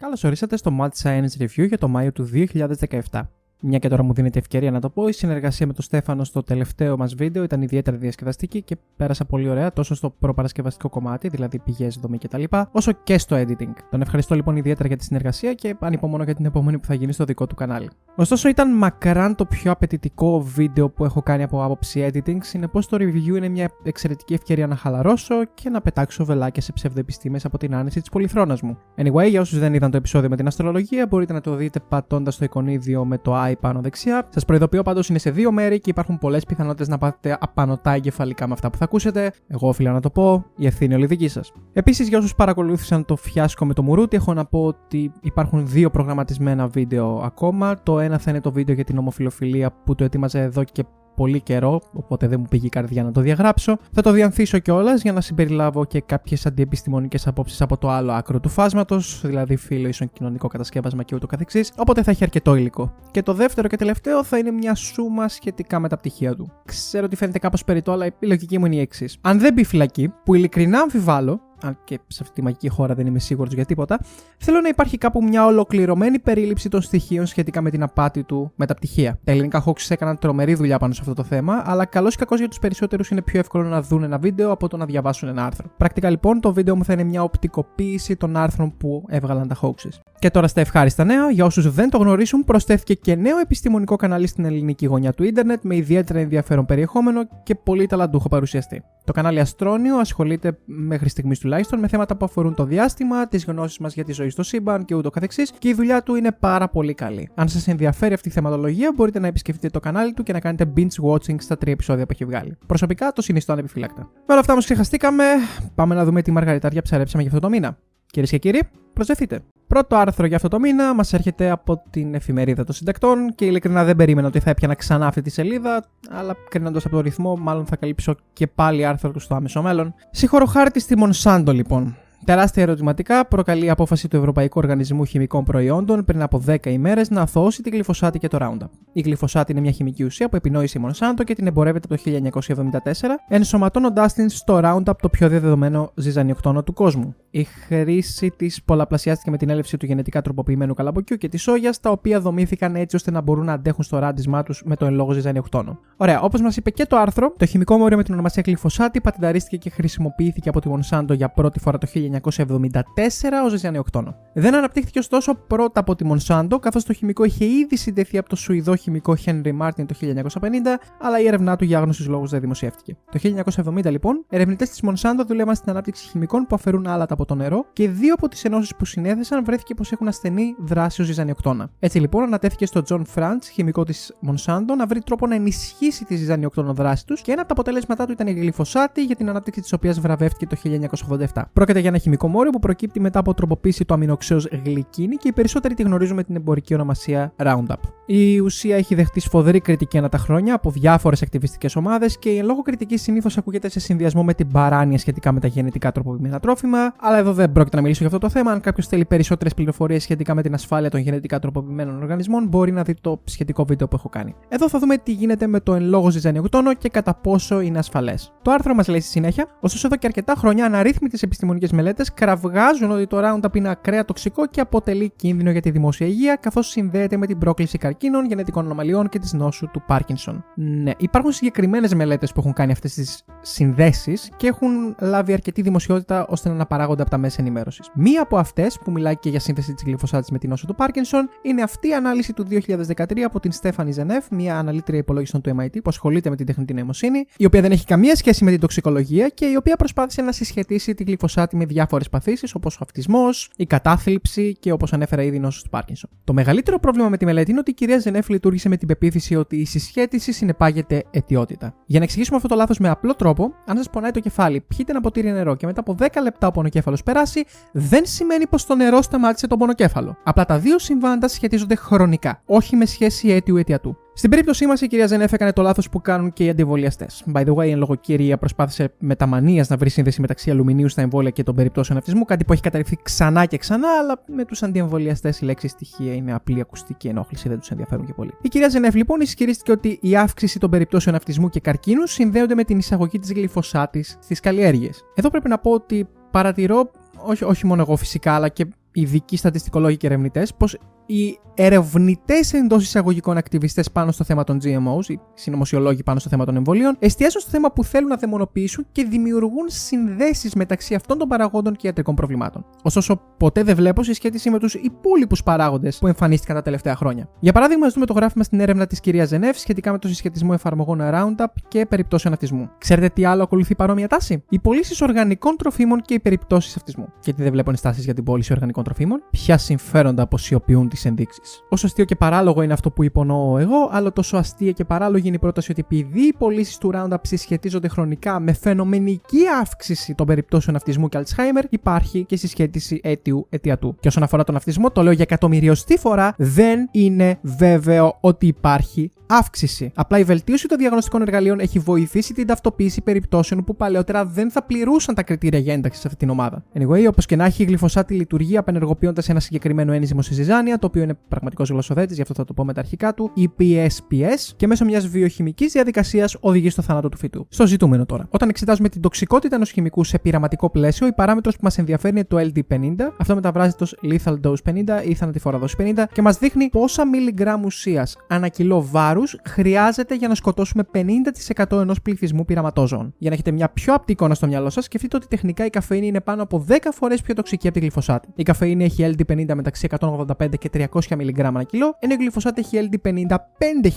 Καλώς ορίσατε στο Mad Science Review για το Μάιο του 2017. Μια και τώρα μου δίνεται ευκαιρία να το πω, η συνεργασία με τον Στέφανο στο τελευταίο μας βίντεο ήταν ιδιαίτερα διασκεδαστική και πέρασα πολύ ωραία τόσο στο προπαρασκευαστικό κομμάτι, δηλαδή πηγές, δομή κτλ., όσο και στο editing. Τον ευχαριστώ λοιπόν ιδιαίτερα για τη συνεργασία και ανυπομονώ για την επόμενη που θα γίνει στο δικό του κανάλι. Ωστόσο, ήταν μακράν το πιο απαιτητικό βίντεο που έχω κάνει από άποψη editing, συνεπώς το review είναι μια εξαιρετική ευκαιρία να χαλαρώσω και να πετάξω βελάκια σε ψευδεπιστήμες από την άνεση της πολυθρόνας μου. Anyway, για όσους δεν είδαν το επεισόδιο με την αστρολογία, μπορείτε να το δείτε πατώντας το εικονίδιο με το eye πάνω δεξιά. Σας προειδοποιώ πάντως είναι σε δύο μέρη και υπάρχουν πολλές πιθανότητες να πάθετε απανοτά εγκεφαλικά με αυτά που θα ακούσετε. Εγώ οφείλω να το πω, η ευθύνη όλη δική σας. Επίσης, για όσους παρακολούθησαν το φιάσκο με το Μουρούτι, έχω να πω ότι υπάρχουν δύο προγραμματισμένα βίντεο ακόμα. Το ένα θα είναι το βίντεο για την ομοφιλοφιλία που το ετοίμαζα εδώ και πολύ καιρό, οπότε δεν μου πήγε η καρδιά να το διαγράψω. Θα το διανθίσω κιόλας για να συμπεριλάβω και κάποιες αντιεπιστημονικές απόψεις από το άλλο άκρο του φάσματος, δηλαδή φύλλο ίσον κοινωνικό κατασκεύασμα και ούτω καθεξής. Οπότε θα έχει αρκετό υλικό. Και το δεύτερο και τελευταίο θα είναι μια σούμα σχετικά με τα πτυχία του. Ξέρω ότι φαίνεται κάπως περιττό, αλλά η λογική μου είναι η εξής. Αν δεν μπει φυλακή, που ειλικρινά αμφιβάλλω, αν και σε αυτή τη μαγική χώρα δεν είμαι σίγουρος για τίποτα, θέλω να υπάρχει κάπου μια ολοκληρωμένη περίληψη των στοιχείων σχετικά με την απάτη του με τα πτυχία. Τα Ελληνικά Hoaxes έκαναν τρομερή δουλειά πάνω σε αυτό το θέμα, αλλά καλώς ή κακώς για τους περισσότερους είναι πιο εύκολο να δουν ένα βίντεο από το να διαβάσουν ένα άρθρο. Πρακτικά λοιπόν το βίντεο μου θα είναι μια οπτικοποίηση των άρθρων που έβγαλαν τα Hoaxes. Και τώρα στα ευχάριστα νέα, για όσους δεν το γνωρίζουν, προσθέθηκε και νέο επιστημονικό κανάλι στην ελληνική γωνιά του ίντερνετ με ιδιαίτερα ενδιαφέρον περιεχόμενο και πολύ ταλαντούχο παρουσιαστή. Το κανάλι Αστρόνιο ασχολείται μέχρι στιγμής τουλάχιστον με θέματα που αφορούν το διάστημα, τις γνώσεις μας για τη ζωή στο σύμπαν και ούτω καθεξής και η δουλειά του είναι πάρα πολύ καλή. Αν σας ενδιαφέρει αυτή η θεματολογία, μπορείτε να επισκεφτείτε το κανάλι του και να κάνετε binge watching στα τρία επεισόδια που έχει βγάλει. Προσωπικά το συνιστώ ανεπιφυλάκτα. Με όλα αυτά όμως ξεχαστήκαμε, πάμε να δούμε τι μαργαριτάρια ψαρέψαμε για αυτό το μήνα. Κυρίες και κύριοι, προσδεθείτε. Πρώτο άρθρο για αυτό το μήνα μας έρχεται από την εφημερίδα των συντακτών και ειλικρινά δεν περίμενα ότι θα έπιανα ξανά αυτή τη σελίδα, αλλά κρίνοντας από το ρυθμό, μάλλον θα καλύψω και πάλι άρθρο του στο άμεσο μέλλον. χάρτη στη Μονσάντο λοιπόν. Τεράστια ερωτηματικά προκαλεί η απόφαση του Ευρωπαϊκού Οργανισμού Χημικών Προϊόντων πριν από 10 ημέρες να αθώσει τη γλυφοσάτη και το Roundup. Η γλυφοσάτη είναι μια χημική ουσία που επινόησε η Monsanto και την εμπορεύεται το 1974, ενσωματώνοντάς την στο Roundup το πιο διαδεδομένο ζυζανιοκτόνο του κόσμου. Η χρήση της πολλαπλασιάστηκε με την έλευση του γενετικά τροποποιημένου καλαμποκιού και της σόγιας, τα οποία δομήθηκαν έτσι ώστε να μπορούν να αντέχουν στο ράντισμά τους με το εν λόγω ζυζανιοκτόνο. Ωραία, όπως μας είπε και το άρθρο, το χημικό μόριο με την ονομασία γλυφοσάτη πατενταρίστηκε και χρησιμοποιήθηκε από τη Monsanto για πρώτη φορά το 1974 ως ζυζανιοκτόνο. Δεν αναπτύχθηκε ωστόσο πρώτα από τη Monsanto, καθώς το χημικό είχε ήδη συνδεθεί από το Σουηδό χημικό Henry Martin το 1950, αλλά η έρευνά του για άγνωστους λόγους δεν δημοσιεύτηκε. Το 1970 λοιπόν, ερευνητές της Monsanto δούλευαν στην ανάπτυξη χημικών που αφαιρούν άλατα από το νερό και δύο από τις ενώσεις που συνέθεσαν βρέθηκε πως έχουν ασθενή δράση ως ζυζανιοκτώνα. Έτσι λοιπόν, ανατέθηκε στο John Frantz, χημικό της Monsanto, να βρει τρόπο να ενισχύσει τη ζυζανιοκτώνα δράση τους και ένα από τα αποτελέσματά του ήταν η γλυφοσάτη, για την ανάπτυξη της οποίας βραβεύτηκε το 1987. Πρόκειται για ένα χημικό μόριο που προκύπτει μετά από τροποποίηση του αμινοξέως γλυκίνη και οι περισσότεροι τη γνωρίζουμε την εμπορική ονομασία Roundup. Η ουσία έχει δεχτεί σφοδρή κριτική ανά τα χρόνια από διάφορες ακτιβιστικές ομάδες και η εν λόγω κριτική συνήθως ακούγεται σε συνδυασμό με την παράνοια σχετικά με τα γενετικά τροποποιημένα τρόφιμα, αλλά εδώ δεν πρόκειται να μιλήσω για αυτό το θέμα. Αν κάποιος θέλει περισσότερες πληροφορίες σχετικά με την ασφάλεια των γενετικά τροποποιημένων οργανισμών, μπορεί να δει το σχετικό βίντεο που έχω κάνει. Εδώ θα δούμε τι γίνεται με το εν λόγω ζυζανιοκτόνο και κατά πόσο είναι ασφαλές. Το άρθρο μας λέει στη συνέχεια, ωστόσο εδώ και αρκετά χρόνια αναρρύθμιτες επιστημονικές μελέτες κραυγάζουν ότι το Roundup είναι ακραία τοξικό και αποτελεί κίνδυνο για τη δημόσια υγεία, καθώς συνδέεται με την πρόκληση καρκίνων, γενετικών ανομαλιών και της νόσου του Πάρκινσον. Ναι, υπάρχουν συγκεκριμένες μελέτες που έχουν κάνει αυτές τις συνδέσεις και έχουν λάβει αρκετή δημοσιότητα ώστε να αναπαράγονται από τα μέσα ενημέρωσης. Μία από αυτές, που μιλάει και για σύνθεση της γλυφοσάτης με την νόσο του Πάρκινσον, είναι αυτή η ανάλυση του 2013 από την Στέφανη Ζενεφ, μια αναλύτρια υπολόγιστων του MIT που ασχολείται με την τεχνητή νοημοσύνη, η οποία δεν έχει καμία σχέση με την τοξικολογία και η οποία προσπάθησε να συσχετίσει τη γλυφοσάτη με διάφορες παθήσεις όπως ο αυτισμός, η κατάθλιψη και όπως ανέφερα ήδη η νόσος του Πάρκινσον. Το μεγαλύτερο πρόβλημα με τη μελέτη είναι ότι η κυρία Ζενέφ λειτουργήσε με την πεποίθηση ότι η συσχέτιση συνεπάγεται αιτιότητα. Για να εξηγήσουμε αυτό το λάθος με απλό τρόπο, αν σας πονάει το κεφάλι, πιείτε ένα ποτήρι νερό και μετά από 10 λεπτά ο πονοκέφαλος περάσει, δεν σημαίνει πως το νερό σταμάτησε τον πονοκέφαλο. Απλά τα δύο συμβάντα σχετίζονται χρονικά, όχι με σχέση αίτιου αιτιατού. Στην περίπτωσή μας, η κυρία Ζενέφ έκανε το λάθος που κάνουν και οι αντιεμβολιαστέ. By the way, εν λόγω κυρία προσπάθησε με τα μανίας να βρει σύνδεση μεταξύ αλουμινίου στα εμβόλια και των περιπτώσεων αυτισμού, κάτι που έχει καταρριφθεί ξανά και ξανά, αλλά με τους αντιεμβολιαστές η λέξη στοιχεία είναι απλή ακουστική ενόχληση, δεν τους ενδιαφέρουν και πολύ. Η κυρία Ζενέφ λοιπόν ισχυρίστηκε ότι η αύξηση των περιπτώσεων αυτισμού και καρκίνους συνδέονται με την εισαγωγή της γλυφοσάτης στις καλλιέργειες. Εδώ πρέπει να πω ότι παρατηρώ όχι, όχι μόνο εγώ φυσικά, αλλά και ειδικοί στατιστικολόγοι και ερευνητές πως οι ερευνητές εντός εισαγωγικών ακτιβιστές πάνω στο θέμα των GMOs, οι συνωμοσιολόγοι πάνω στο θέμα των εμβολίων, εστιάζουν στο θέμα που θέλουν να δαιμονοποιήσουν και δημιουργούν συνδέσεις μεταξύ αυτών των παραγόντων και ιατρικών προβλημάτων. Ωστόσο, ποτέ δεν βλέπω συσχέτιση με τους υπόλοιπους παράγοντες που εμφανίστηκαν τα τελευταία χρόνια. Για παράδειγμα, ας δούμε το γράφημα στην έρευνα της κυρίας Ζενεύ σχετικά με το συσχετισμό εφαρμογών Roundup και περιπτώσεων αυτισμού. Ξέρετε τι άλλο ακολουθεί παρόμοια τάση; Οι πωλήσει οργανικών τροφίμων και οι περιπτώσεις αυτισμού. Γιατί δεν βλέπω ενστάσει για την πώληση οργανικών τροφίμων, ποια συμφέροντα αποσιοποιούν τις ενδείξεις. Όσο αστείο και παράλογο είναι αυτό που υπονοώ εγώ, άλλο τόσο αστεία και παράλογη είναι η πρόταση ότι επειδή οι πωλήσεις του Roundup συσχετίζονται χρονικά με φαινομενική αύξηση των περιπτώσεων αυτισμού και Alzheimer, υπάρχει και συσχέτιση αίτιου αιτιατού. Και όσον αφορά τον αυτισμό, το λέω για εκατομμυριωστή φορά, δεν είναι βέβαιο ότι υπάρχει αύξηση. Απλά η βελτίωση των διαγνωστικών εργαλείων έχει βοηθήσει την ταυτοποίηση περιπτώσεων που παλαιότερα δεν θα πληρούσαν τα κριτήρια για ένταξη σε αυτή την ομάδα. Anyway, όπως και να έχει, η γλυφοσάτη λειτουργεί απενεργοποιώντας ένα συγκεκριμένο ένζυμο στη ζυζάνια, το οποίο είναι πραγματικός γλωσσοδέτης, γι' αυτό θα το πω με τα αρχικά του, η PSPS, και μέσω μιας βιοχημικής διαδικασίας οδηγεί στο θάνατο του φυτού. Στο ζητούμενο τώρα. Όταν εξετάζουμε την τοξικότητα ενός χημικού σε πειραματικό πλαίσιο, η παράμετρος που μας ενδιαφέρει είναι το LD50. Αυτό μεταβράζεται ω lethal dose 50 ή θανατηφόρα δόση 50 και μας δείχνει πόσα μιλιγκράμμ ουσίας ανά κιλό βάρους χρειάζεται για να σκοτώσουμε 50% ενός πληθυσμού πειραματόζων. Για να έχετε μια πιο απτή εικόνα στο μυαλό σας, σκεφτείτε ότι τεχνικά η καφέινη είναι πάνω από 10 φορές πιο τοξική από τη γλυφοσάτη. Η καφέινη έχει LD50 μεταξύ 185 και 300 mg ανά κιλό, ενώ η γλυφοσάτη έχει LD50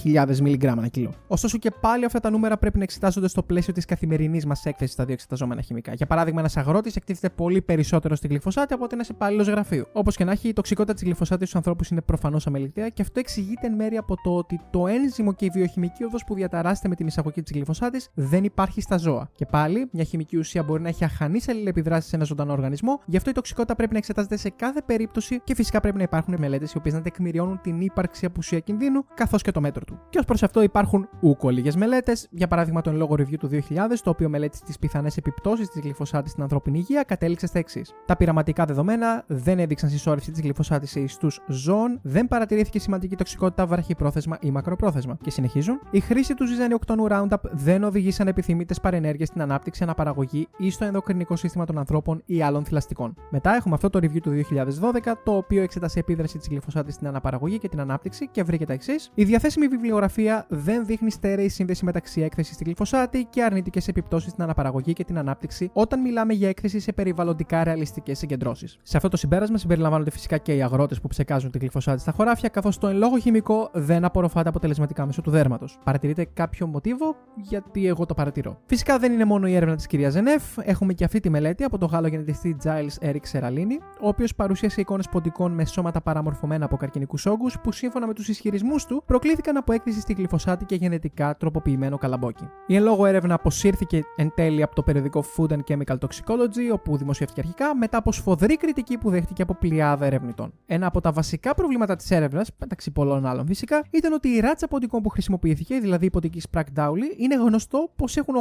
5.000 mg ανά κιλό. Ωστόσο και πάλι αυτά τα νούμερα πρέπει να εξετάζονται στο πλαίσιο της καθημερινής μας έκθεσης στα δύο εξεταζόμενα χημικά. Για παράδειγμα, ένας αγρότης εκτίθεται πολύ περισσότερο στη γλυφοσάτη από ότι ένας υπάλληλος γραφείου. Όπως και να έχει, η τοξικότητα της γλυφοσάτης στους ανθρώπους είναι προφανώς αμεληταία και αυτό εξηγείται εν μέρει από το ότι το ένζυμο και η βιοχημική οδός που διαταράσσεται με την εισαγωγή της γλυφοσάτης δεν υπάρχει στα ζώα. Και πάλι, μια χημική ουσία μπορεί να έχει αχανείς αλληλεπιδράσεις σε ένα ζωντανό οργανισμό, γι' αυτό η τοξικότητα πρέπει να εξετάζεται σε κάθε περίπτωση και φυσικά πρέπει να υπάρχουν μελέτες οι οποίες να τεκμηριώνουν την ύπαρξη απουσία κινδύνου καθώς και το μέτρο του. Και ως προς αυτό υπάρχουν ούκο λίγε μελέτες, για παράδειγμα το εν λόγω review του 2000, το οποίο μελέτησε τις πιθανές επιπτώσεις της γλυφοσάτης στην ανθρώπινη υγεία, κατέληξε στα εξής. Τα πειραματικά δεδομένα δεν έδειξαν συσσόρευση της γλυφοσάτης σε ιστού ζώων, δεν παρατηρήθηκε σημαντική τοξικότητα βραχυπρόθεσμα ή μακροπρόθεσμα. Και συνεχίζουν. Η χρήση του ζυζανιοκτώνου Roundup δεν οδηγεί σε ανεπιθύμητε παρενέργειες στην ανάπτυξη, αναπαραγωγή ή στο ενδοκρινικό σύστημα των ανθρώπων ή άλλων θηλαστικών. Μετά έχουμε αυτό το review του 2012, το οποίο εξέτασε επίδραση της γλυφοσάτη στην αναπαραγωγή και την ανάπτυξη και βρήκε τα εξής. Η διαθέσιμη βιβλιογραφία δεν δείχνει στέρεη σύνδεση μεταξύ έκθεσης στη γλυφοσάτη και αρνητικές επιπτώσεις στην αναπαραγωγή και την ανάπτυξη όταν μιλάμε για έκθεση σε περιβαλλοντικά ρεαλιστικές συγκεντρώσεις. Σε αυτό το συμπέρασμα συμπεριλαμβάνονται φυσικά και οι αγρότες που ψεκάζουν τη γλυφοσάτη στα χωράφια, καθώς το εν λόγω χημικό δεν απορροφάται αποτελεσματικά μέσω του δέρματος. Παρατηρείτε κάποιο μοτίβο, γιατί εγώ το παρατηρώ. Φυσικά δεν είναι μόνο η έρευνα της κυρίας Ζενεφ, έχουμε και αυτή τη μελέτη από τον Γάλλο γενετιστή Giles Eric Seralini, ο οποίος παρουσίασε εικόνες ποντικών με σώματα παραμορφωμένα από καρκινικούς όγκους που σύμφωνα με τους ισχυρισμούς του προκλήθηκαν από έκθεση στη γλυφοσάτη και γενετικά τροποποιημένο καλαμπόκι. Η εν λόγω έρευνα αποσύρθηκε εν τέλει από το περιοδικό Food and Chemical Toxicology, όπου δημοσιεύτηκε αρχικά, μετά από σφοδρή κριτική που δέχτηκε από πλειάδα ερευνητών. Ένα από τα βασικά προβλήματα της έρευνας, μεταξύ πολλών άλλων φυσικά, ήταν ότι η ράτσα ποντικών που χρησιμοποιήθηκε, δηλαδή η ποντική Sprague Dowley, είναι γνωστό πως έχουν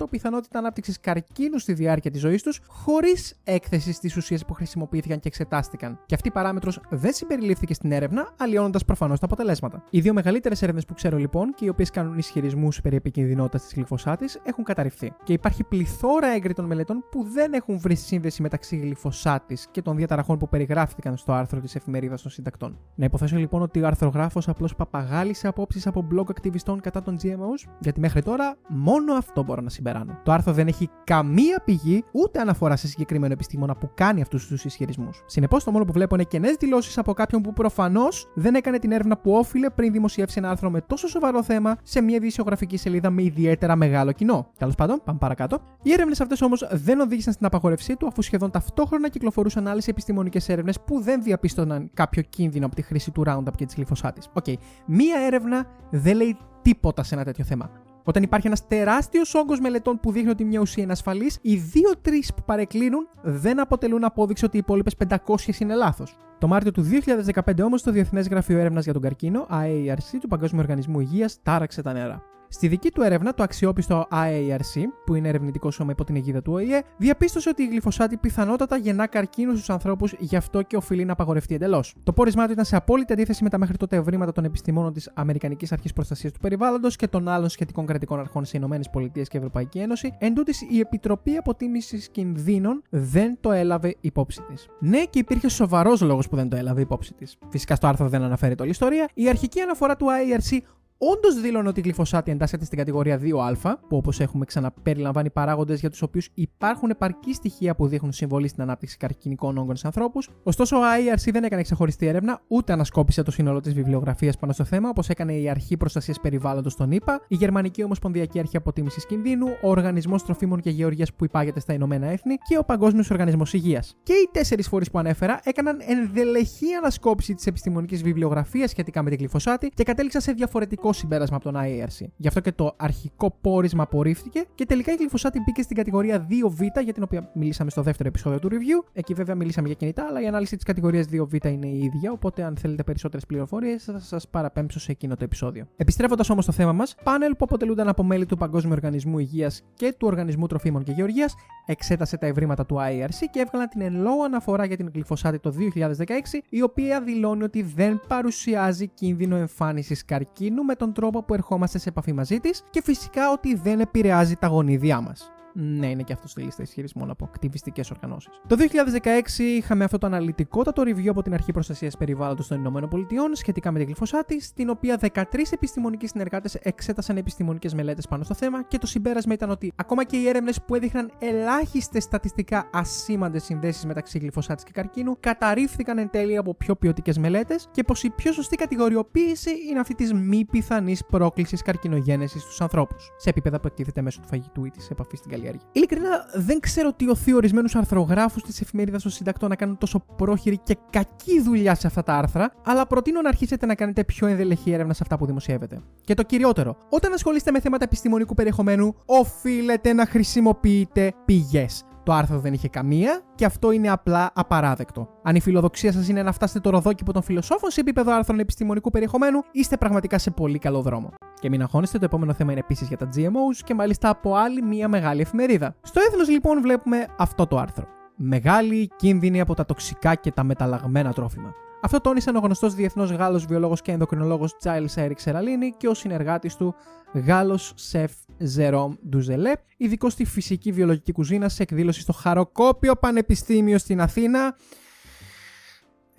80% πιθανότητα ανάπτυξης καρκίνου στη διάρκεια της ζωής τους, χωρίς έκθεση στις ουσίες που χρησιμοποιήθηκαν και εξετάστηκαν. Και αυτή η παράμετρος δεν συμπεριλήφθηκε στην έρευνα, αλλοιώνοντας προφανώς τα αποτελέσματα. Οι δύο μεγαλύτερες έρευνες που ξέρω λοιπόν και οι οποίες κάνουν ισχυρισμούς περί επικινδυνότητας της γλυφοσάτη έχουν καταρριφθεί. Και υπάρχει πληθώρα έγκριτων μελετών που δεν έχουν βρει σύνδεση μεταξύ γλυφοσάτη και των διαταραχών που περιγράφηκαν στο άρθρο της εφημερίδας των συντακτών. Να υποθέσω λοιπόν ότι ο αρθρογράφος απλώς παπαγάλισε απόψεις από blog ακτιβιστών κατά των GMOs, γιατί μέχρι τώρα μόνο αυτό μπορώ να συμπεράνω. Το άρθρο δεν έχει καμία πηγή ούτε αναφορά σε συγκεκριμένο επιστήμονα που κάνει αυτούς τους ισχυρισμούς. Συνεπώς, το μόνο που βλέπω είναι κενές δηλώσεις από κάποιον που προφανώς δεν έκανε την έρευνα που όφειλε πριν δημοσιεύσει ένα άρθρο με τόσο σοβαρό θέμα σε μια ειδησιογραφική σελίδα με ιδιαίτερα μεγάλο κοινό. Τέλος πάντων, πάμε παρακάτω. Οι έρευνες αυτές όμως δεν οδήγησαν στην απαγόρευσή του, αφού σχεδόν ταυτόχρονα κυκλοφορούσαν άλλες επιστημονικές έρευνες που δεν διαπίστωναν κάποιο κίνδυνο από τη χρήση του Roundup και της γλυφοσάτης. OK, okay. μία έρευνα δεν λέει τίποτα σε ένα τέτοιο θέμα. Όταν υπάρχει ένας τεράστιος όγκος μελετών που δείχνει ότι μια ουσία είναι ασφαλής, οι 2-3 που παρεκκλίνουν δεν αποτελούν απόδειξη ότι οι υπόλοιπες 500 είναι λάθος. Το Μάρτιο του 2015 όμως το Διεθνές Γραφείο Έρευνας για τον Καρκίνο, IARC, του Παγκόσμιου Οργανισμού Υγείας, τάραξε τα νερά. Στη δική του έρευνα, το αξιόπιστο IARC, που είναι ερευνητικό σώμα υπό την αιγίδα του ΟΗΕ, διαπίστωσε ότι η γλυφοσάτη πιθανότατα γεννά καρκίνους στους ανθρώπους, γι' αυτό και οφείλει να απαγορευτεί εντελώς. Το πόρισμά του ήταν σε απόλυτη αντίθεση με τα μέχρι τότε ευρήματα των επιστημόνων της Αμερικανικής Αρχής Προστασίας του Περιβάλλοντος και των άλλων σχετικών κρατικών αρχών σε ΗΠΑ και Ευρωπαϊκή Ένωση, εν η Επιτροπή Αποτίμησης Κινδύνων δεν το έλαβε υπόψη της. Ναι, και υπήρχε σοβαρός λόγος που δεν το έλαβε υπόψη της. Φυσικά στο άρθρο δεν αναφέρει όλη η ιστορία. Η αρχική αναφορά του IRC όντως δήλωνε ότι η γλυφοσάτη εντάσσεται στην κατηγορία 2α, που όπως έχουμε ξαναπεριλαμβάνει παράγοντες για τους οποίους υπάρχουν επαρκή στοιχεία που δείχνουν συμβολή στην ανάπτυξη καρκινικών όγκων σε ανθρώπους. Ωστόσο, ο IRC δεν έκανε ξεχωριστή έρευνα, ούτε ανασκόπησε το σύνολο της βιβλιογραφίας πάνω στο θέμα, όπως έκανε η Αρχή Προστασίας Περιβάλλοντος των ΗΠΑ, η Γερμανική Ομοσπονδιακή Αρχή Αποτίμησης Κινδύνου, ο Οργανισμός Τροφίμων και Γεωργίας που υπάγεται στα Ηνωμένα Έθνη και ο Παγκόσμιος Οργανισμός Υγείας. Και οι τέσσερις φορείς που ανέφερα έκαναν ενδελεχή ανασκόπηση της επιστημονικής βιβλιογραφίας σχετικά με τη γλυφοσάτη και κατέληξαν σε διαφορετικό συμπέρασμα από τον IARC. Γι' αυτό και το αρχικό πόρισμα απορρίφθηκε και τελικά η γλυφοσάτη μπήκε στην κατηγορία 2β, για την οποία μιλήσαμε στο δεύτερο επεισόδιο του review. Εκεί βέβαια μιλήσαμε για κινητά, αλλά η ανάλυση της κατηγορίας 2β είναι η ίδια, οπότε αν θέλετε περισσότερες πληροφορίες θα σας παραπέμψω σε εκείνο το επεισόδιο. Επιστρέφοντας όμως στο θέμα μας, πάνελ που αποτελούνταν από μέλη του Παγκόσμιου Οργανισμού Υγείας και του Οργανισμού Τροφίμων και Γεωργίας εξέτασε τα ευρήματα του IARC και έβγαλαν την εν λόγω αναφορά για την γλυφοσάτη το 2016, η οποία δηλώνει ότι δεν παρουσιάζει κίνδυνο εμφάνισης καρκίνου με τον τρόπο που ερχόμαστε σε επαφή μαζί της και φυσικά ότι δεν επηρεάζει τα γονίδια μας. Ναι, είναι και αυτό στη λίστα ισχυρισμών από ακτιβιστικές οργανώσεις. Το 2016 είχαμε αυτό το αναλυτικότατο review από την Αρχή Προστασίας Περιβάλλοντος των Ηνωμένων Πολιτειών σχετικά με την γλυφοσάτη, στην οποία 13 επιστημονικοί συνεργάτες εξέτασαν επιστημονικές μελέτες πάνω στο θέμα και το συμπέρασμα ήταν ότι ακόμα και οι έρευνες που έδειχναν ελάχιστες στατιστικά ασήμαντες συνδέσεις μεταξύ γλυφοσάτη και καρκίνου καταρρίφθηκαν εν τέλει από πιο ποιοτικές μελέτες και πως η πιο σωστή κατηγοριοποίηση είναι αυτή της μη πιθανής πρόκλησης καρκινογένεσης στους ανθρώπους, σε επίπεδα που εκτίθεται μέσω του φαγητού ή της επαφής στην καλλιέργεια. Ειλικρινά δεν ξέρω τι οθεί ορισμένους αρθρογράφους της εφημερίδας των συντακτών να κάνουν τόσο πρόχειρη και κακή δουλειά σε αυτά τα άρθρα, αλλά προτείνω να αρχίσετε να κάνετε πιο ενδελεχή έρευνα σε αυτά που δημοσιεύετε. Και το κυριότερο, όταν ασχολείστε με θέματα επιστημονικού περιεχομένου, οφείλετε να χρησιμοποιείτε πηγές. Το άρθρο δεν είχε καμία και αυτό είναι απλά απαράδεκτο. Αν η φιλοδοξία σας είναι να φτάσετε το ροδόκηπο των φιλοσόφων σε επίπεδο άρθρων επιστημονικού περιεχομένου, είστε πραγματικά σε πολύ καλό δρόμο. Και μην αγχώνεστε, το επόμενο θέμα είναι επίσης για τα GMOs και μάλιστα από άλλη μία μεγάλη εφημερίδα. Στο έθνος λοιπόν βλέπουμε αυτό το άρθρο. Μεγάλη κίνδυνη από τα τοξικά και τα μεταλλαγμένα τρόφιμα. Αυτό τόνισαν ο γνωστός διεθνός Γάλλος βιολόγος και ενδοκρινολόγος Giles Eric Σεραλίνη και ο συνεργάτης του Γάλλος σεφ Ζερόμ Ντουζελέ, ειδικός στη φυσική βιολογική κουζίνα σε εκδήλωση στο Χαροκόπιο Πανεπιστήμιο στην Αθήνα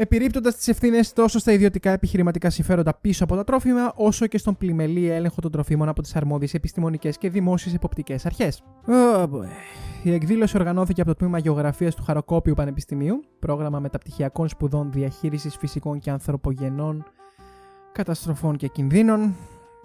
επιρρύπτοντας τις ευθύνες τόσο στα ιδιωτικά επιχειρηματικά συμφέροντα πίσω από τα τρόφιμα, όσο και στον πλημελή έλεγχο των τροφίμων από τις αρμόδιες επιστημονικές και δημόσιες εποπτικές αρχές. Oh η εκδήλωση οργανώθηκε από το Τμήμα Γεωγραφίας του Χαροκόπιου Πανεπιστημίου, πρόγραμμα μεταπτυχιακών σπουδών διαχείρισης φυσικών και ανθρωπογενών καταστροφών και κινδύνων,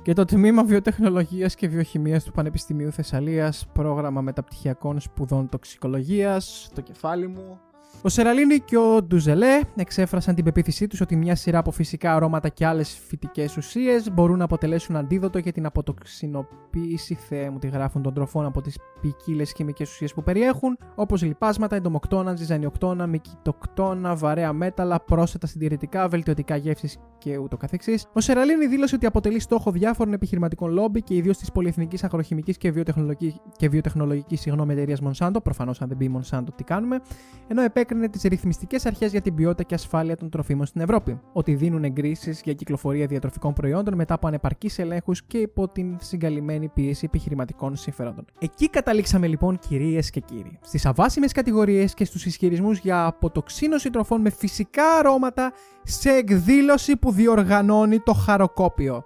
και το Τμήμα Βιοτεχνολογίας και Βιοχημίας του Πανεπιστημίου Θεσσαλίας, πρόγραμμα μεταπτυχιακών σπουδών τοξικολογίας, το κεφάλι μου. Ο Σεραλίνη και ο Ντουζελέ εξέφρασαν την πεποίθησή τους ότι μια σειρά από φυσικά αρώματα και άλλες φυτικές ουσίες μπορούν να αποτελέσουν αντίδοτο για την αποτοξινοποίηση, θεέ μου τη γράφουν των τροφών από τις ποικίλες χημικές ουσίες που περιέχουν, όπως λιπάσματα, εντομοκτώνα, ζυζανιοκτώνα, μικητοκτώνα, βαρέα μέταλλα, πρόσθετα συντηρητικά, βελτιωτικά γεύση και ούτω καθεξής. Ο Σεραλίνη δήλωσε ότι αποτελεί στόχο διάφορων επιχειρηματικών λόμπι και ιδίως της πολυεθνικής αγροχημικής και βιοτεχνολογικής, και βιοτεχνολογικής συγγνώμη εταιρείας Monsanto, προφανώς αν δεν πει Monsanto τι κάνουμε, ενώ επέκρινε τις ρυθμιστικές αρχές για την ποιότητα και ασφάλεια των τροφίμων στην Ευρώπη, ότι δίνουν εγκρίσεις για κυκλοφορία διατροφικών προϊόντων μετά από ανεπαρκείς ελέγχους και υπό την συγκαλυμμένη πίεση επιχειρηματικών συμφερόντων. Εκεί καταλήξαμε λοιπόν κυρίες και κύριοι, στις αβάσιμες κατηγορίες και στους ισχυρισμούς για αποτοξίνωση τροφών με φυσικά αρώματα σε εκδήλωση που διοργανώνει το χαροκόπιο.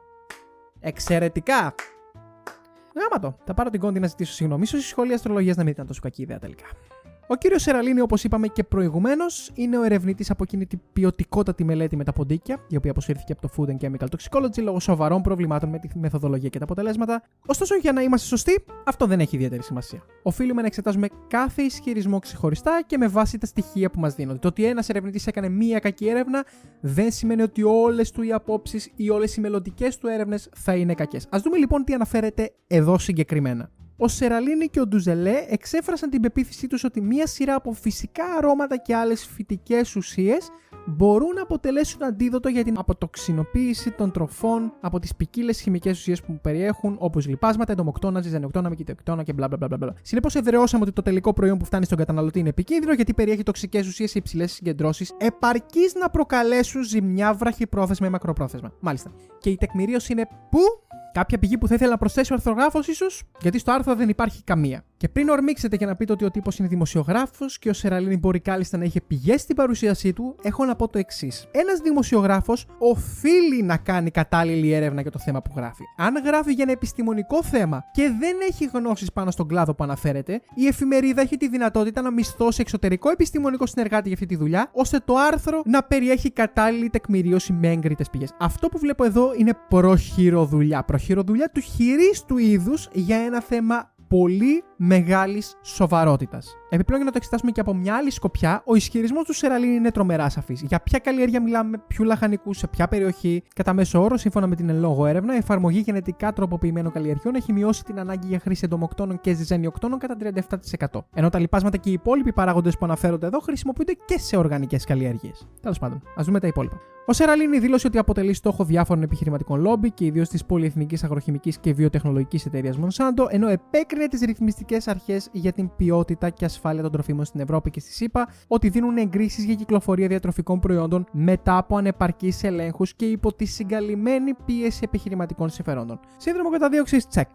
Εξαιρετικά! Γάμα το. Θα πάρω την κόντι να ζητήσω συγγνώμη. σω η σχολή αστρολογίας να μην ήταν τόσο κακή ιδέα τελικά. Ο κύριος Σεραλίνη, όπως είπαμε και προηγουμένως, είναι ο ερευνητής από εκείνη την ποιοτικότατη μελέτη με τα ποντίκια, η οποία αποσύρθηκε από το Food and Chemical Toxicology λόγω σοβαρών προβλημάτων με τη μεθοδολογία και τα αποτελέσματα. Ωστόσο, για να είμαστε σωστοί, αυτό δεν έχει ιδιαίτερη σημασία. Οφείλουμε να εξετάζουμε κάθε ισχυρισμό ξεχωριστά και με βάση τα στοιχεία που μας δίνονται. Το ότι ένας ερευνητής έκανε μία κακή έρευνα δεν σημαίνει ότι όλες του οι απόψεις ή όλες οι μελλοντικές του έρευνες θα είναι κακές. Α δούμε λοιπόν τι αναφέρεται εδώ συγκεκριμένα. Ο Σεραλίνη και ο Ντουζελέ εξέφρασαν την πεποίθησή τους ότι μία σειρά από φυσικά αρώματα και άλλες φυτικές ουσίες μπορούν να αποτελέσουν αντίδοτο για την αποτοξινοποίηση των τροφών από τις ποικίλες χημικές ουσίες που περιέχουν, όπως λιπάσματα, εντομοκτώνα, ζυζανιοκτώνα, μικητοκτώνα και μπλα μπλα μπλα. Συνεπώς, εδραιώσαμε ότι το τελικό προϊόν που φτάνει στον καταναλωτή είναι επικίνδυνο γιατί περιέχει τοξικές ουσίες σε υψηλές συγκεντρώσεις, επαρκείς να προκαλέσουν ζημιά βραχυπρόθεσμα ή μακροπρόθεσμα. Μάλιστα. Και η τεκμηρίωση είναι πού; Κάποια πηγή που θα ήθελα να προσθέσει ο αρθρογράφος, ίσως, γιατί στο άρθρο δεν υπάρχει καμία. Και πριν ορμήξετε και να πείτε ότι ο τύπος είναι δημοσιογράφος και ο Σεραλίνη μπορεί κάλλιστα να είχε πηγές στην παρουσίασή του, έχω να πω το εξής. Ένας δημοσιογράφος οφείλει να κάνει κατάλληλη έρευνα για το θέμα που γράφει. Αν γράφει για ένα επιστημονικό θέμα και δεν έχει γνώσεις πάνω στον κλάδο που αναφέρεται, η εφημερίδα έχει τη δυνατότητα να μισθώσει εξωτερικό επιστημονικό συνεργάτη για αυτή τη δουλειά, ώστε το άρθρο να περιέχει κατάλληλη τεκμηρίωση με έγκριτες πηγές. Αυτό που βλέπω εδώ είναι προχειροδουλειά. Προχειροδουλειά του χειρίστου είδους για ένα θέμα πολύ μεγάλης σοβαρότητας. Επιπλέον, για να το εξετάσουμε και από μια άλλη σκοπιά, ο ισχυρισμός του Σεραλίν είναι τρομερά σαφής. Για ποια καλλιέργεια μιλάμε, ποιου λαχανικού, σε ποια περιοχή. Κατά μέσο όρο, σύμφωνα με την εν λόγω έρευνα, η εφαρμογή γενετικά τροποποιημένων καλλιεργειών έχει μειώσει την ανάγκη για χρήση εντομοκτώνων και ζυζανιοκτώνων κατά 37%. Ενώ τα λοιπάσματα και οι υπόλοιποι παράγοντες που αναφέρονται εδώ χρησιμοποιούνται και σε οργανικές καλλιέργειες. Τέλος πάντων, ας δούμε τα υπόλοιπα. Ο Σεραλίνη δήλωσε ότι αποτελεί στόχο διάφορων επιχειρηματικών λόμπι και ιδίως της πολυεθνικής αγροχημικής και βιοτεχνολογικής εταιρείας Monsanto, ενώ επέκρινε τις ρυθμιστικές αρχές για την ποιότητα και ασφάλεια των τροφίμων στην Ευρώπη και στη ΣΥΠΑ ότι δίνουν εγκρίσεις για κυκλοφορία διατροφικών προϊόντων μετά από ανεπαρκείς ελέγχους και υπό τη συγκαλυμμένη πίεση επιχειρηματικών συμφερόντων. Σύνδρομο καταδίωξης τσεκ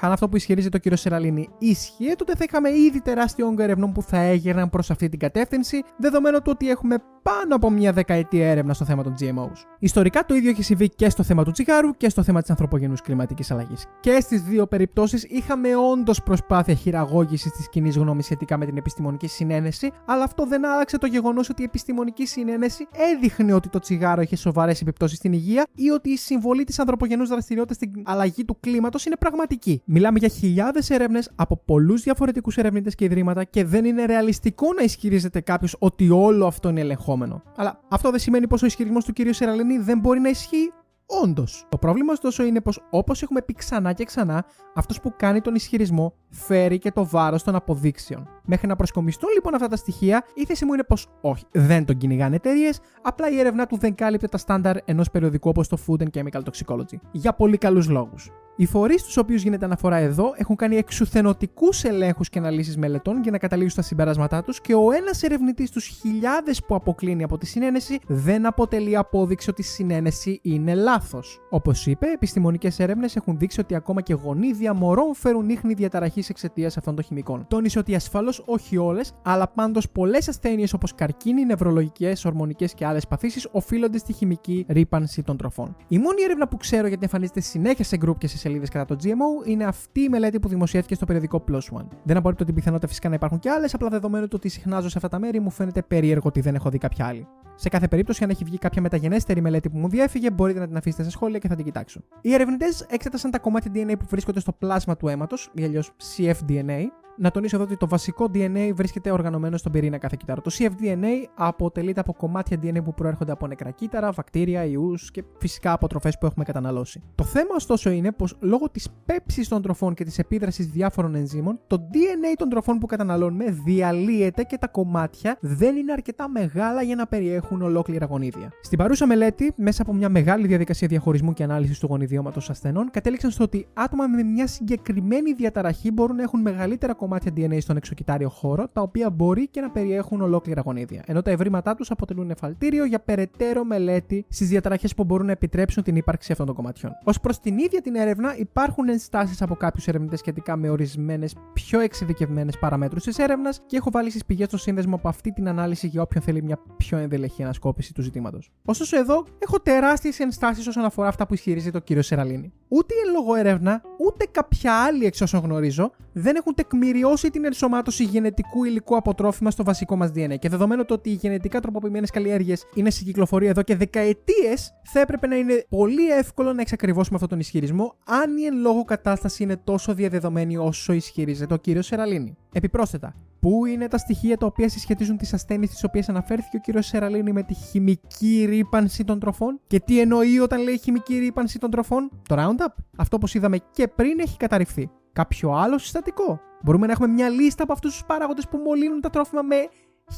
αν αυτό που ισχυρίζεται ο κύριο Σεραλίνη ίσχυε, τότε θα είχαμε ήδη τεράστιο όγκο ερευνών που θα έγιναν προς αυτή την κατεύθυνση, δεδομένου του ότι έχουμε πάνω από μια δεκαετία έρευνα στο θέμα των GMOs. Ιστορικά το ίδιο έχει συμβεί και στο θέμα του τσιγάρου και στο θέμα της ανθρωπογενούς κλιματικής αλλαγής. Και στις δύο περιπτώσεις είχαμε όντως προσπάθεια χειραγώγησης της κοινή γνώμης σχετικά με την επιστημονική συνένεση, αλλά αυτό δεν άλλαξε το γεγονός ότι η επιστημονική συνένεση έδειχνε ότι το τσιγάρο είχε σοβαρές επιπτώσεις στην υγεία ή ότι η συμβολή της ανθρωπογενούς δραστηριότητας στην αλλαγή του κλίματος είναι πραγματική. Μιλάμε για χιλιάδες έρευνες από πολλούς διαφορετικούς ερευνητές και ιδρύματα και δεν είναι ρεαλιστικό να ισχυρίζεται κάποιος ότι όλο αυτό είναι ελεγχόμενο. Αλλά αυτό δεν σημαίνει πως ο ισχυρισμός του κ. Σεραλίνη δεν μπορεί να ισχύει Όντως. Το πρόβλημα ωστόσο είναι πως, όπως έχουμε πει ξανά και ξανά, αυτός που κάνει τον ισχυρισμό φέρει και το βάρος των αποδείξεων. Μέχρι να προσκομιστούν λοιπόν αυτά τα στοιχεία, η θέση μου είναι πως όχι, δεν τον κυνηγάνε εταιρείες, απλά η έρευνά του δεν κάλυπτε τα στάνταρ ενός περιοδικού όπως το Food and Chemical Toxicology. Για πολύ καλούς λόγους. Οι φορείς στου οποίους γίνεται αναφορά εδώ έχουν κάνει εξουθενωτικούς ελέγχους και αναλύσεις μελετών για να καταλήξουν στα συμπεράσματά τους και ο ένας ερευνητής στου χιλιάδες που αποκλίνει από τη συνένεση δεν αποτελεί απόδειξη ότι η συνένεση είναι λάθος. Όπως είπε, επιστημονικές έρευνες έχουν δείξει ότι ακόμα και γονίδια μωρών φέρουν ίχνη διαταραχής εξαιτίας αυτών των χημικών. Τόνισε ότι ασφαλώς όχι όλες, αλλά πάντως πολλές ασθένειες όπως καρκίνη, νευρολογικές, ορμονικές και άλλες παθήσεις οφείλονται στη χημική ρήπανση των τροφών. Η μόνη έρευνα που ξέρω γιατί εμφανίζεται συνέχεια σε γκρουπ και σε σελίδες κατά το GMO είναι αυτή η μελέτη που δημοσιεύτηκε στο περιοδικό Plus One. Δεν απορρίπτω την πιθανότητα φυσικά να υπάρχουν και άλλες, απλά δεδομένου του ότι συχνάζω σε αυτά τα μέρη μου φαίνεται περίεργο ότι δεν έχω δει κάποια άλλη. Σε κάθε περίπτωση, αν έχει βγει κάποια μεταγενέστερη μελέτη που μου διέφυγε, μπορείτε να την αφήσετε στα σχόλια και θα την κοιτάξω. Οι ερευνητές εξέτασαν τα κομμάτια DNA που βρίσκονται στο πλάσμα του αίματος, ή αλλιώς CFDNA, να τονίσω εδώ ότι το βασικό DNA βρίσκεται οργανωμένο στον πυρήνα κάθε κύτταρο. Το CFDNA αποτελείται από κομμάτια DNA που προέρχονται από νεκρά κύτταρα, βακτήρια, ιούς και φυσικά από τροφές που έχουμε καταναλώσει. Το θέμα ωστόσο είναι πως λόγω της πέψης των τροφών και της επίδρασης διάφορων ενζήμων, το DNA των τροφών που καταναλώνουμε διαλύεται και τα κομμάτια δεν είναι αρκετά μεγάλα για να περιέχουν ολόκληρα γονίδια. Στην παρούσα μελέτη, μέσα από μια μεγάλη διαδικασία διαχωρισμού και ανάλυσης του γονιδιώματος ασθενών, κατέληξαν στο ότι άτομα με μια συγκεκριμένη διαταραχή μπορούν να έχουν μεγαλύτερα κομμάτια DNA στον εξοκυτάριο χώρο, τα οποία μπορεί και να περιέχουν ολόκληρα γονίδια, ενώ τα ευρήματά τους αποτελούν εφαλτήριο για περαιτέρω μελέτη στις διαταραχές που μπορούν να επιτρέψουν την ύπαρξη αυτών των κομματιών. Ω προς την ίδια την έρευνα, υπάρχουν ενστάσεις από κάποιους ερευνητές σχετικά με ορισμένες πιο εξειδικευμένες παραμέτρους της έρευνας και έχω βάλει στις πηγές το σύνδεσμο από αυτή την ανάλυση για όποιον θέλει μια πιο ενδελεχή ανασκόπηση του ζητήματος. Ωστόσο, εδώ έχω τεράστιες ενστάσεις όσον αφορά αυτά που ισχυρίζεται ο κύριος Σεραλίνη. Ούτε η λόγω έρευνα, ούτε κάποια άλλη εξ όσων γνωρίζω, δεν έχουν τεκμηριώσει την ενσωμάτωση γενετικού υλικού από τρόφιμα στο βασικό μας DNA. Και δεδομένου το ότι οι γενετικά τροποποιημένες καλλιέργειες είναι σε κυκλοφορία εδώ και δεκαετίες, θα έπρεπε να είναι πολύ εύκολο να εξακριβώσουμε αυτόν τον ισχυρισμό, αν η εν λόγω κατάσταση είναι τόσο διαδεδομένη όσο ισχυρίζεται ο κύριος Σεραλίνη. Επιπρόσθετα, πού είναι τα στοιχεία τα οποία συσχετίζουν τις ασθένειες τις οποίες αναφέρθηκε ο κύριος Σεραλίνη με τη χημική ρήπανση των τροφών; Και τι εννοεί όταν λέει χημική ρήπανση των τροφών, το Roundup. Αυτό όπως είδαμε και πριν έχει καταρριφθεί. Κάποιο άλλο συστατικό. Μπορούμε να έχουμε μια λίστα από αυτούς τους παράγοντες που μολύνουν τα τρόφιμα με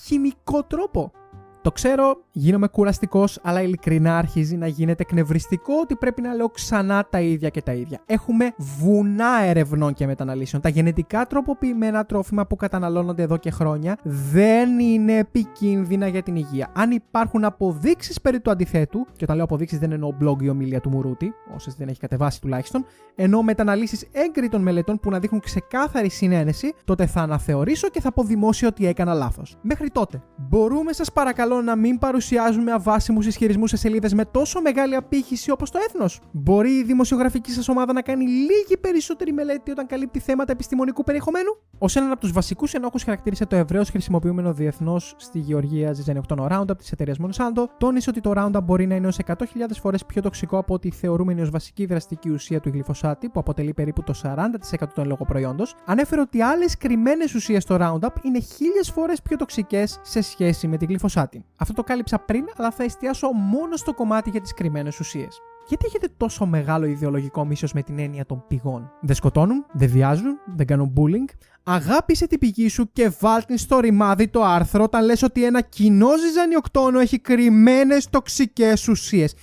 χημικό τρόπο. Το ξέρω, γίνομαι κουραστικός, αλλά ειλικρινά αρχίζει να γίνεται εκνευριστικό ότι πρέπει να λέω ξανά τα ίδια και τα ίδια. Έχουμε βουνά ερευνών και μεταναλύσεων. Τα γενετικά τροποποιημένα τρόφιμα που καταναλώνονται εδώ και χρόνια δεν είναι επικίνδυνα για την υγεία. Αν υπάρχουν αποδείξεις περί του αντιθέτου, και όταν λέω αποδείξεις δεν εννοώ blog ή ομιλία του Μουρούτη, όσες δεν έχει κατεβάσει τουλάχιστον, ενώ μεταναλύσεις έγκριτων μελετών που να δείχνουν ξεκάθαρη συνένεση, τότε θα αναθεωρήσω και θα πω δημόσια ότι έκανα λάθος. Μέχρι τότε, μπορούμε σας παρακαλώ να μην παρουσιάζουμε αβάσιμους ισχυρισμούς σε σελίδες με τόσο μεγάλη απήχηση όπως το έθνος. Μπορεί η δημοσιογραφική σας ομάδα να κάνει λίγη περισσότερη μελέτη όταν καλύπτει θέματα επιστημονικού περιεχομένου; Ω έναν από τους βασικούς ενόχους χαρακτήρισε το ευρέως χρησιμοποιούμενο διεθνώς στη γεωργία ζυζανιοκτόνο Roundup της εταιρείας Monsanto, τόνισε ότι το Roundup μπορεί να είναι ως 100.000 φορές πιο τοξικό από ό,τι θεωρούμενη ως βασική δραστική ουσία του γλυφοσάτη, που αποτελεί περίπου το 40% των λόγω προϊόντο. Ανέφερε ότι άλλες κρυμμένες ουσίες στο Roundup είναι χίλιες φορές πιο τοξικές σε σχέση με τη γλυφοσάτη. Αυτό το κάλυψα πριν, αλλά θα εστιάσω μόνο στο κομμάτι για τις κρυμμένες ουσίες. Γιατί έχετε τόσο μεγάλο ιδεολογικό μίσος με την έννοια των πηγών; Δεν σκοτώνουν, δεν βιάζουν, δεν κάνουν bullying. Αγάπησε την πηγή σου και βάλτε στο ρημάδι το άρθρο όταν λες ότι ένα κοινό ζυζανιοκτόνο έχει κρυμμένες τοξικές ουσίες.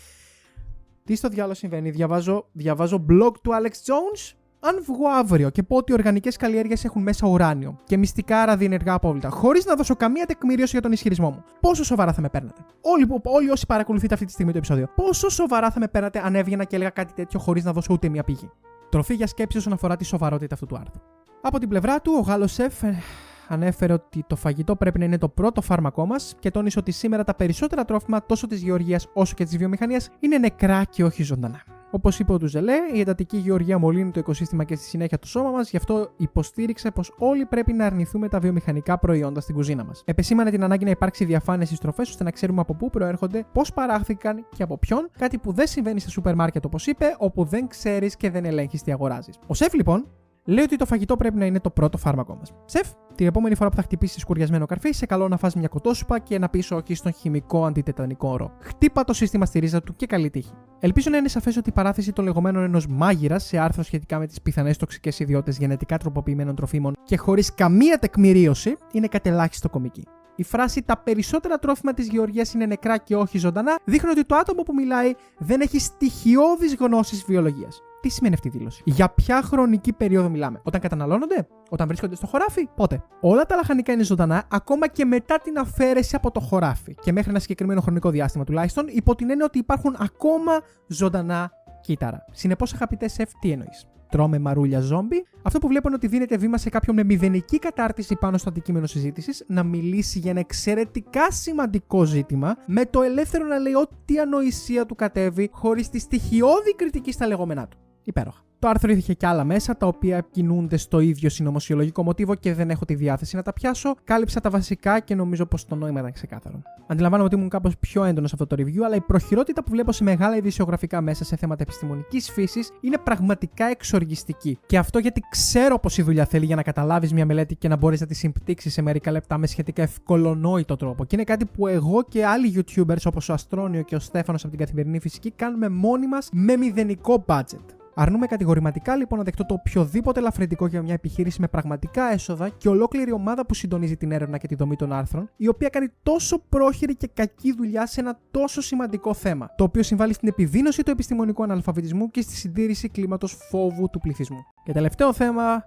Τι στο διάλογο συμβαίνει, διαβάζω, διαβάζω blog του Alex Jones αν βγω αύριο και πω ότι οι οργανικές καλλιέργειες έχουν μέσα ουράνιο και μυστικά ραδιενεργά απόβλητα, χωρίς να δώσω καμία τεκμηρίωση για τον ισχυρισμό μου, πόσο σοβαρά θα με παίρνατε; Όλοι, όλοι όσοι παρακολουθείτε αυτή τη στιγμή το επεισόδιο, πόσο σοβαρά θα με παίρνατε αν έβγαινα και έλεγα κάτι τέτοιο χωρίς να δώσω ούτε μία πηγή; Τροφή για σκέψη όσον αφορά τη σοβαρότητα αυτού του άρθρου. Από την πλευρά του, ο Γάλλος Σεφ ε, ανέφερε ότι το φαγητό πρέπει να είναι το πρώτο φάρμακό μας και τόνισε ότι σήμερα τα περισσότερα τρόφιμα τόσο της γεωργίας όσο και της βιομηχανίας είναι νεκρά και όχι ζωντανά. Όπως είπε ο Τουζελέ, η εντατική γεωργία μολύνει το οικοσύστημα και στη συνέχεια το σώμα μας, γι' αυτό υποστήριξε πως όλοι πρέπει να αρνηθούμε τα βιομηχανικά προϊόντα στην κουζίνα μας. Επεσήμανε την ανάγκη να υπάρξει διαφάνεια στις τροφέ ώστε να ξέρουμε από πού προέρχονται, πώς παράχθηκαν και από ποιον, κάτι που δεν συμβαίνει στα σούπερ μάρκετ όπως είπε, όπου δεν ξέρεις και δεν ελέγχεις τι αγοράζεις. Ο Σεφ λοιπόν λέει ότι το φαγητό πρέπει να είναι το πρώτο φάρμακό μας. Σεφ, την επόμενη φορά που θα χτυπήσεις σκουριασμένο καρφί, σε καλό να φας μια κοτόσουπα και να πεις όχι στον χημικό αντιτετανικό όρο. Χτύπα το σύστημα στη ρίζα του και καλή τύχη. Ελπίζω να είναι σαφές ότι η παράθεση των λεγόμενων ενός μάγειρα σε άρθρο σχετικά με τις πιθανές τοξικές ιδιότητε γενετικά τροποποιημένων τροφίμων και χωρίς καμία τεκμηρίωση είναι κατελάχιστο κομική. Η φράση Τα περισσότερα τρόφιμα της γεωργίας είναι νεκρά και όχι ζωντανά δείχνει ότι το άτομο που μιλάει δεν έχει στοιχειώδεις γνώσεις βιολογίας. Τι σημαίνει αυτή η δήλωση; Για ποια χρονική περίοδο μιλάμε; Όταν καταναλώνονται, όταν βρίσκονται στο χωράφι, πότε; Όλα τα λαχανικά είναι ζωντανά ακόμα και μετά την αφαίρεση από το χωράφι. Και μέχρι ένα συγκεκριμένο χρονικό διάστημα τουλάχιστον, υπό την έννοια ότι υπάρχουν ακόμα ζωντανά κύτταρα. Συνεπώς, αγαπητέ σεφ, τι εννοείς; Τρώμε μαρούλια ζόμπι, αυτό που βλέπω είναι ότι δίνεται βήμα σε κάποιον με μηδενική κατάρτιση πάνω στο αντικείμενο συζήτησης να μιλήσει για ένα εξαιρετικά σημαντικό ζήτημα, με το ελεύθερο να λέει ό,τι ανοησία του κατέβει, χωρίς τη στοιχειώδη κριτική στα λεγόμενά του. Υπέροχα. Το άρθρο είχε και άλλα μέσα τα οποία κινούνται στο ίδιο συνωμοσιολογικό μοτίβο και δεν έχω τη διάθεση να τα πιάσω. Κάλυψα τα βασικά και νομίζω πως το νόημα ήταν ξεκάθαρο. Αντιλαμβάνομαι ότι ήμουν κάπως πιο έντονος σε αυτό το review, αλλά η προχειρότητα που βλέπω σε μεγάλα ειδησιογραφικά μέσα σε θέματα επιστημονικής φύσης είναι πραγματικά εξοργιστική. Και αυτό γιατί ξέρω πως η δουλειά θέλει για να καταλάβεις μια μελέτη και να μπορείς να τη συμπτύξεις σε μερικά λεπτά με σχετικά ευκολονόητο τρόπο. Και είναι κάτι που εγώ και άλλοι YouTubers όπως ο Αστρόνιο και ο Στέφανος από την καθημερινή φυσική κάνουμε μόνοι μας με μηδενικό budget. Αρνούμε κατηγορηματικά λοιπόν να δεχτώ το οποιοδήποτε ελαφρυντικό για μια επιχείρηση με πραγματικά έσοδα και ολόκληρη ομάδα που συντονίζει την έρευνα και τη δομή των άρθρων, η οποία κάνει τόσο πρόχειρη και κακή δουλειά σε ένα τόσο σημαντικό θέμα, το οποίο συμβάλλει στην επιδείνωση του επιστημονικού αναλφαβητισμού και στη συντήρηση κλίματος φόβου του πληθυσμού. Και τελευταίο θέμα,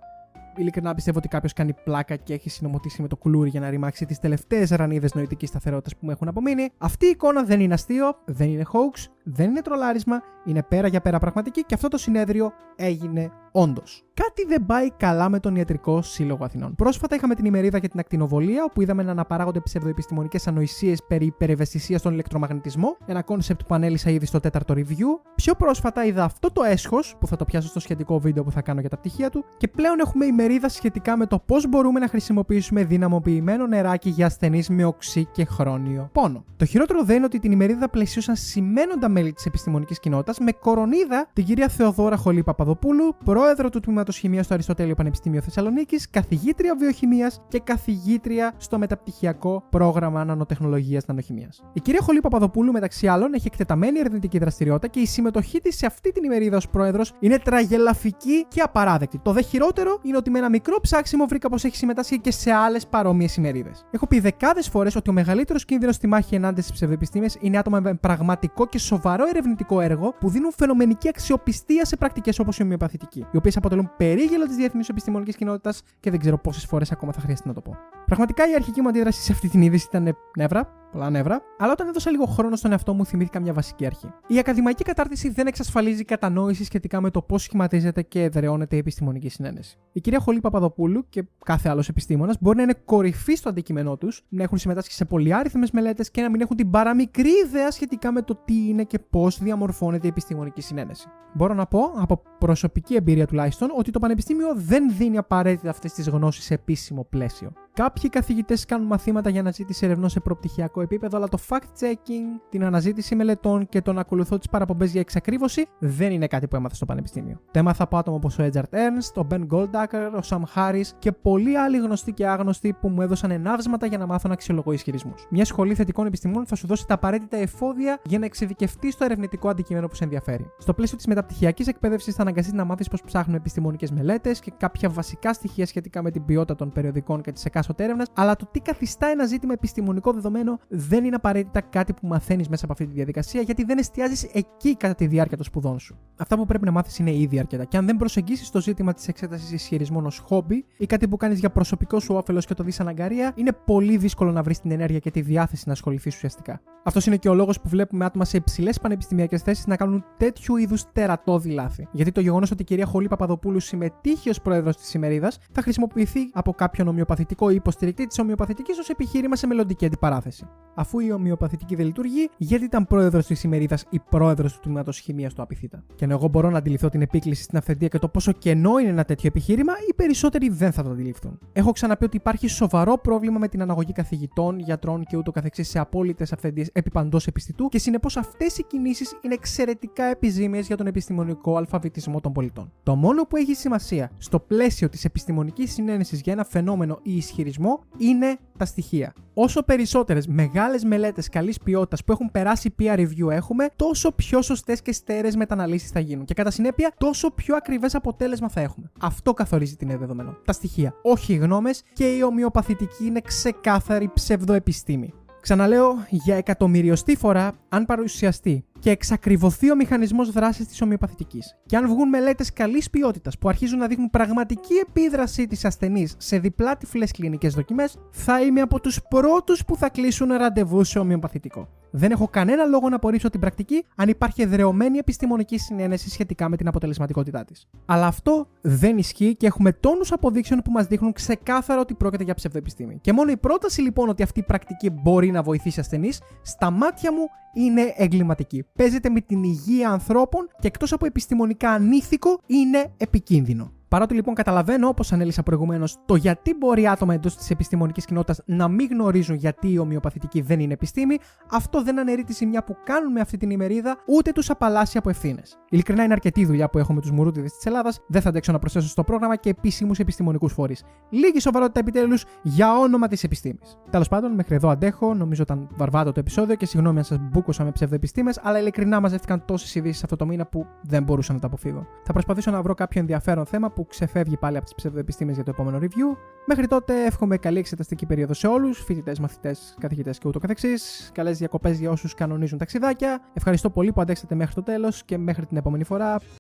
ειλικρινά πιστεύω ότι κάποιος κάνει πλάκα και έχει συνωμοτήσει με το κουλούρι για να ρημάξει τις τελευταίες ρανίδες νοητικής σταθερότητας που μου έχουν απομείνει. Αυτή η εικόνα δεν είναι αστείο, δεν είναι hoax, δεν είναι τρολάρισμα, είναι πέρα για πέρα πραγματική και αυτό το συνέδριο έγινε όντως. Κάτι δεν πάει καλά με τον Ιατρικό Σύλλογο Αθηνών. Πρόσφατα είχαμε την ημερίδα για την ακτινοβολία, όπου είδαμε να αναπαράγονται ψευδοεπιστημονικές ανοησίες περί υπερευαισθησίας στον ηλεκτρομαγνητισμό, ένα concept που ανέλυσα ήδη στο τέταρτο review. Πιο πρόσφατα είδα αυτό το έσχος, που θα το πιάσω στο σχετικό βίντεο που θα κάνω για τα πτυχία του, και πλέον έχουμε ημερίδα σχετικά με το πώς μπορούμε να χρησιμοποιήσουμε δυναμοποιημένο νεράκι για ασθενείς με οξύ και χρόνιο πόνο. Το χειρότερο δεν είναι ότι την ημερίδα πλαισίωσαν σημαίνοντα μέλη της επιστημονικής κοινότητας με κορονίδα την κυρία Θεοδόρα Χολή Παπαδοπούλου, πρόεδρο του Τμήματος Χημίας στο Αριστοτέλειο Πανεπιστήμιο Θεσσαλονίκης, καθηγήτρια βιοχημίας και καθηγήτρια στο μεταπτυχιακό πρόγραμμα νανοτεχνολογίας νανοχημίας. Η κυρία Χολή Παπαδοπούλου, μεταξύ άλλων, έχει εκτεταμένη ερευνητική δραστηριότητα και η συμμετοχή της σε αυτή την ημερίδα ως πρόεδρος είναι τραγελαφική και απαράδεκτη. Το δε χειρότερο είναι ότι με ένα μικρό ψάξιμο βρήκα πως έχει συμμετάσχει και σε άλλες παρόμοιες ημερίδες. Έχω πει δεκάδες φορές ότι ο μεγαλύτερος κίνδυνος στη μάχη ενάντια στις ψευδεπιστήμες είναι άτομα με πραγματικό και σοβαρό ερευνητικό έργο που δίνουν φαινομενική αξιοπιστία σε πρακτικές όπως η ομοιοπαθητική, οι οποίες αποτελούν περίγελο της διεθνή επιστημονικής κοινότητας και δεν ξέρω πόσες φορές ακόμα θα χρειαστεί να το πω. Πραγματικά η αρχική μου αντίδραση σε αυτή την είδηση ήταν νεύρα, πολλά νεύρα, αλλά όταν έδωσα λίγο χρόνο στον εαυτό μου, θυμήθηκα μια βασική αρχή. Η ακαδημαϊκή κατάρτιση δεν εξασφαλίζει κατανόηση σχετικά με το πώς σχηματίζεται και εδραιώνεται η επιστημονική συνένεση. Η κυρία Χολή Παπαδοπούλου και κάθε άλλος επιστήμονας μπορεί να είναι κορυφή στο αντικείμενό τους, να έχουν συμμετάσχει σε πολυάριθμες μελέτες και να μην έχουν την παραμικρή ιδέα σχετικά με το τι είναι και πώς διαμορφώνεται η επιστημονική συνένεση. Μπορώ να πω, από προσωπική εμπειρία τουλάχιστον, ότι το Πανεπιστήμιο δεν δίνει απαραίτητα αυτές τις γνώσεις σε επίσημο πλαίσιο. Κάποιοι καθηγητές κάνουν μαθήματα για αναζήτηση ερευνών σε προπτυχιακό επίπεδο, αλλά το fact-checking, την αναζήτηση μελετών και το να ακολουθώ τις παραπομπές για εξακρίβωση δεν είναι κάτι που έμαθα στο Πανεπιστήμιο. Το έμαθα από άτομα όπως ο Edgard Ernst, ο Ben Goldacre, ο Sam Harris και πολλοί άλλοι γνωστοί και άγνωστοι που μου έδωσαν ενάβσματα για να μάθω να αξιολογώ ισχυρισμούς. Μια σχολή θετικών επιστημών θα σου δώσει τα απαραίτητα εφόδια για να εξειδικευτείς στο ερευνητικό αντικείμενο που σε ενδιαφέρει. Στο πλαίσιο της μεταπτυχιακής εκπαίδευσης θα αναγκαστείς να μάθεις πώς ψάχνουν επιστημονικές μελέτες και κάποια βασικά στοιχεία σχετικά με την ποιότητα των περιοδικών και τη εκάστοτε έρευνα, αλλά το τι καθιστά ένα ζήτημα επιστημονικό δεδομένο δεν είναι απαραίτητα κάτι που μαθαίνεις μέσα από αυτή τη διαδικασία, γιατί δεν εστιάζεις εκεί κατά τη διάρκεια των σπουδών σου. Αυτά που πρέπει να μάθεις είναι ήδη αρκετά. Και αν δεν προσεγγίσεις το ζήτημα της εξέτασης ισχυρισμών ως χόμπι ή κάτι που κάνεις για προσωπικό σου όφελος και το δεις αναγκαρία, είναι πολύ δύσκολο να βρεις την ενέργεια και τη διάθεση να ασχοληθείς ουσιαστικά. Αυτός είναι και ο λόγος που βλέπουμε άτομα σε υψηλές πανεπιστημιακές θέσεις να κάνουν τέτοιου είδους τερατώδη λάθη. Γιατί το γεγονός ότι η κυρία Χολή Παπαδοπούλου συμμετείχε ως πρόεδρος της ημερίδας θα χρησιμοποιηθεί από κάποιον ομοιοπαθητικό ή υποστηρικτή της ομοιοπαθητικής ως επιχείρημα σε μελλοντική αντιπαράθεση. Αφού η ομοιοπαθητική δεν λειτουργεί, γιατί ήταν πρόεδρος της ημερίδας ή πρόεδρος του τμήματος χημίας του Απιθύτα. Και ενώ εγώ μπορώ να αντιληφθώ την επίκληση στην αυθεντία και το πόσο κενό είναι ένα τέτοιο επιχείρημα, οι περισσότεροι δεν θα το αντιληφθούν. Έχω ξαναπεί ότι υπάρχει σοβαρό πρόβλημα με την αναγωγή καθηγητών, γιατρών και ούτω καθεξής σε απόλυτες αυθεντίες επί παντός επιστητού και συνεπώς αυτές οι κινήσεις είναι εξαιρετικά επιζήμιες για τον επιστημονικό αλφαβητισμό των πολιτών. Το μόνο που έχει σημασία στο πλαίσιο της επιστημονικής συνένεσης για ένα φαινόμενο ή ισχυρισμό είναι τα στοιχεία. Όσο περισσότερες μεγάλες μελέτες καλής ποιότητας που έχουν περάσει peer review έχουμε, τόσο πιο σωστές και στέρεες μεταναλύσεις θα γίνουν. Και κατά συνέπεια, τόσο πιο ακριβές αποτέλεσμα θα έχουμε. Αυτό καθορίζει την δεδομένο. Τα στοιχεία. Όχι οι γνώμες και η ομοιοπαθητική είναι ξεκάθαρη ψευδοεπιστήμη. Ξαναλέω για εκατομμυριωστή φορά, αν παρουσιαστεί και εξακριβωθεί ο μηχανισμός δράσης της ομοιοπαθητικής. Και αν βγουν μελέτες καλής ποιότητας που αρχίζουν να δείχνουν πραγματική επίδραση της ασθενής σε διπλά τυφλές κλινικές δοκιμές, θα είμαι από τους πρώτους που θα κλείσουν ραντεβού σε ομοιοπαθητικό. Δεν έχω κανένα λόγο να απορρίψω την πρακτική αν υπάρχει εδρεωμένη επιστημονική συνένεση σχετικά με την αποτελεσματικότητά της. Αλλά αυτό δεν ισχύει και έχουμε τόνους αποδείξεων που μας δείχνουν ξεκάθαρα ότι πρόκειται για ψευδοεπιστήμη. Και μόνο η πρόταση λοιπόν ότι αυτή η πρακτική μπορεί να βοηθήσει ασθενείς, στα μάτια μου είναι εγκληματική. Παίζεται με την υγεία ανθρώπων και εκτός από επιστημονικά ανήθικο είναι επικίνδυνο. Παρότι λοιπόν καταλαβαίνω, όπως ανέλησα προηγουμένως, το γιατί μπορεί άτομα εντός της επιστημονικής κοινότητας να μην γνωρίζουν γιατί η ομοιοπαθητική δεν είναι επιστήμη, αυτό δεν αναιρεί τη ζημιά που κάνουν με αυτή την ημερίδα, ούτε τους απαλλάσσει από ευθύνες. Ειλικρινά είναι αρκετή δουλειά που έχουμε τους μουρούτιδες της Ελλάδας, δεν θα αντέξω να προσθέσω στο πρόγραμμα και επίσημους επιστημονικούς φορείς. Λίγη σοβαρότητα επιτέλους για όνομα της επιστήμης. Τέλος πάντων, μέχρι εδώ αντέχω, νομίζω ήταν βαρβάτο το επεισόδιο και συγγνώμη αν σας μπούκοσα με ψευδοεπιστήμε, αλλά ειλικρινά μαζεύτηκαν τόσες ειδήσεις αυτό το μήνα που δεν μπορούσα να τα αποφύγω. Θα προσπαθήσω να βρω κάποιο ενδιαφέρον θέμα που ξεφεύγει πάλι από τις ψευδοεπιστήμες για το επόμενο review. Μέχρι τότε εύχομαι καλή εξεταστική περίοδο σε όλους, φοιτητές, μαθητές, καθηγητές και ούτω καθεξής. Καλές διακοπές για όσους κανονίζουν ταξιδάκια. Ευχαριστώ πολύ που αντέξατε μέχρι το τέλος και μέχρι την επόμενη φορά.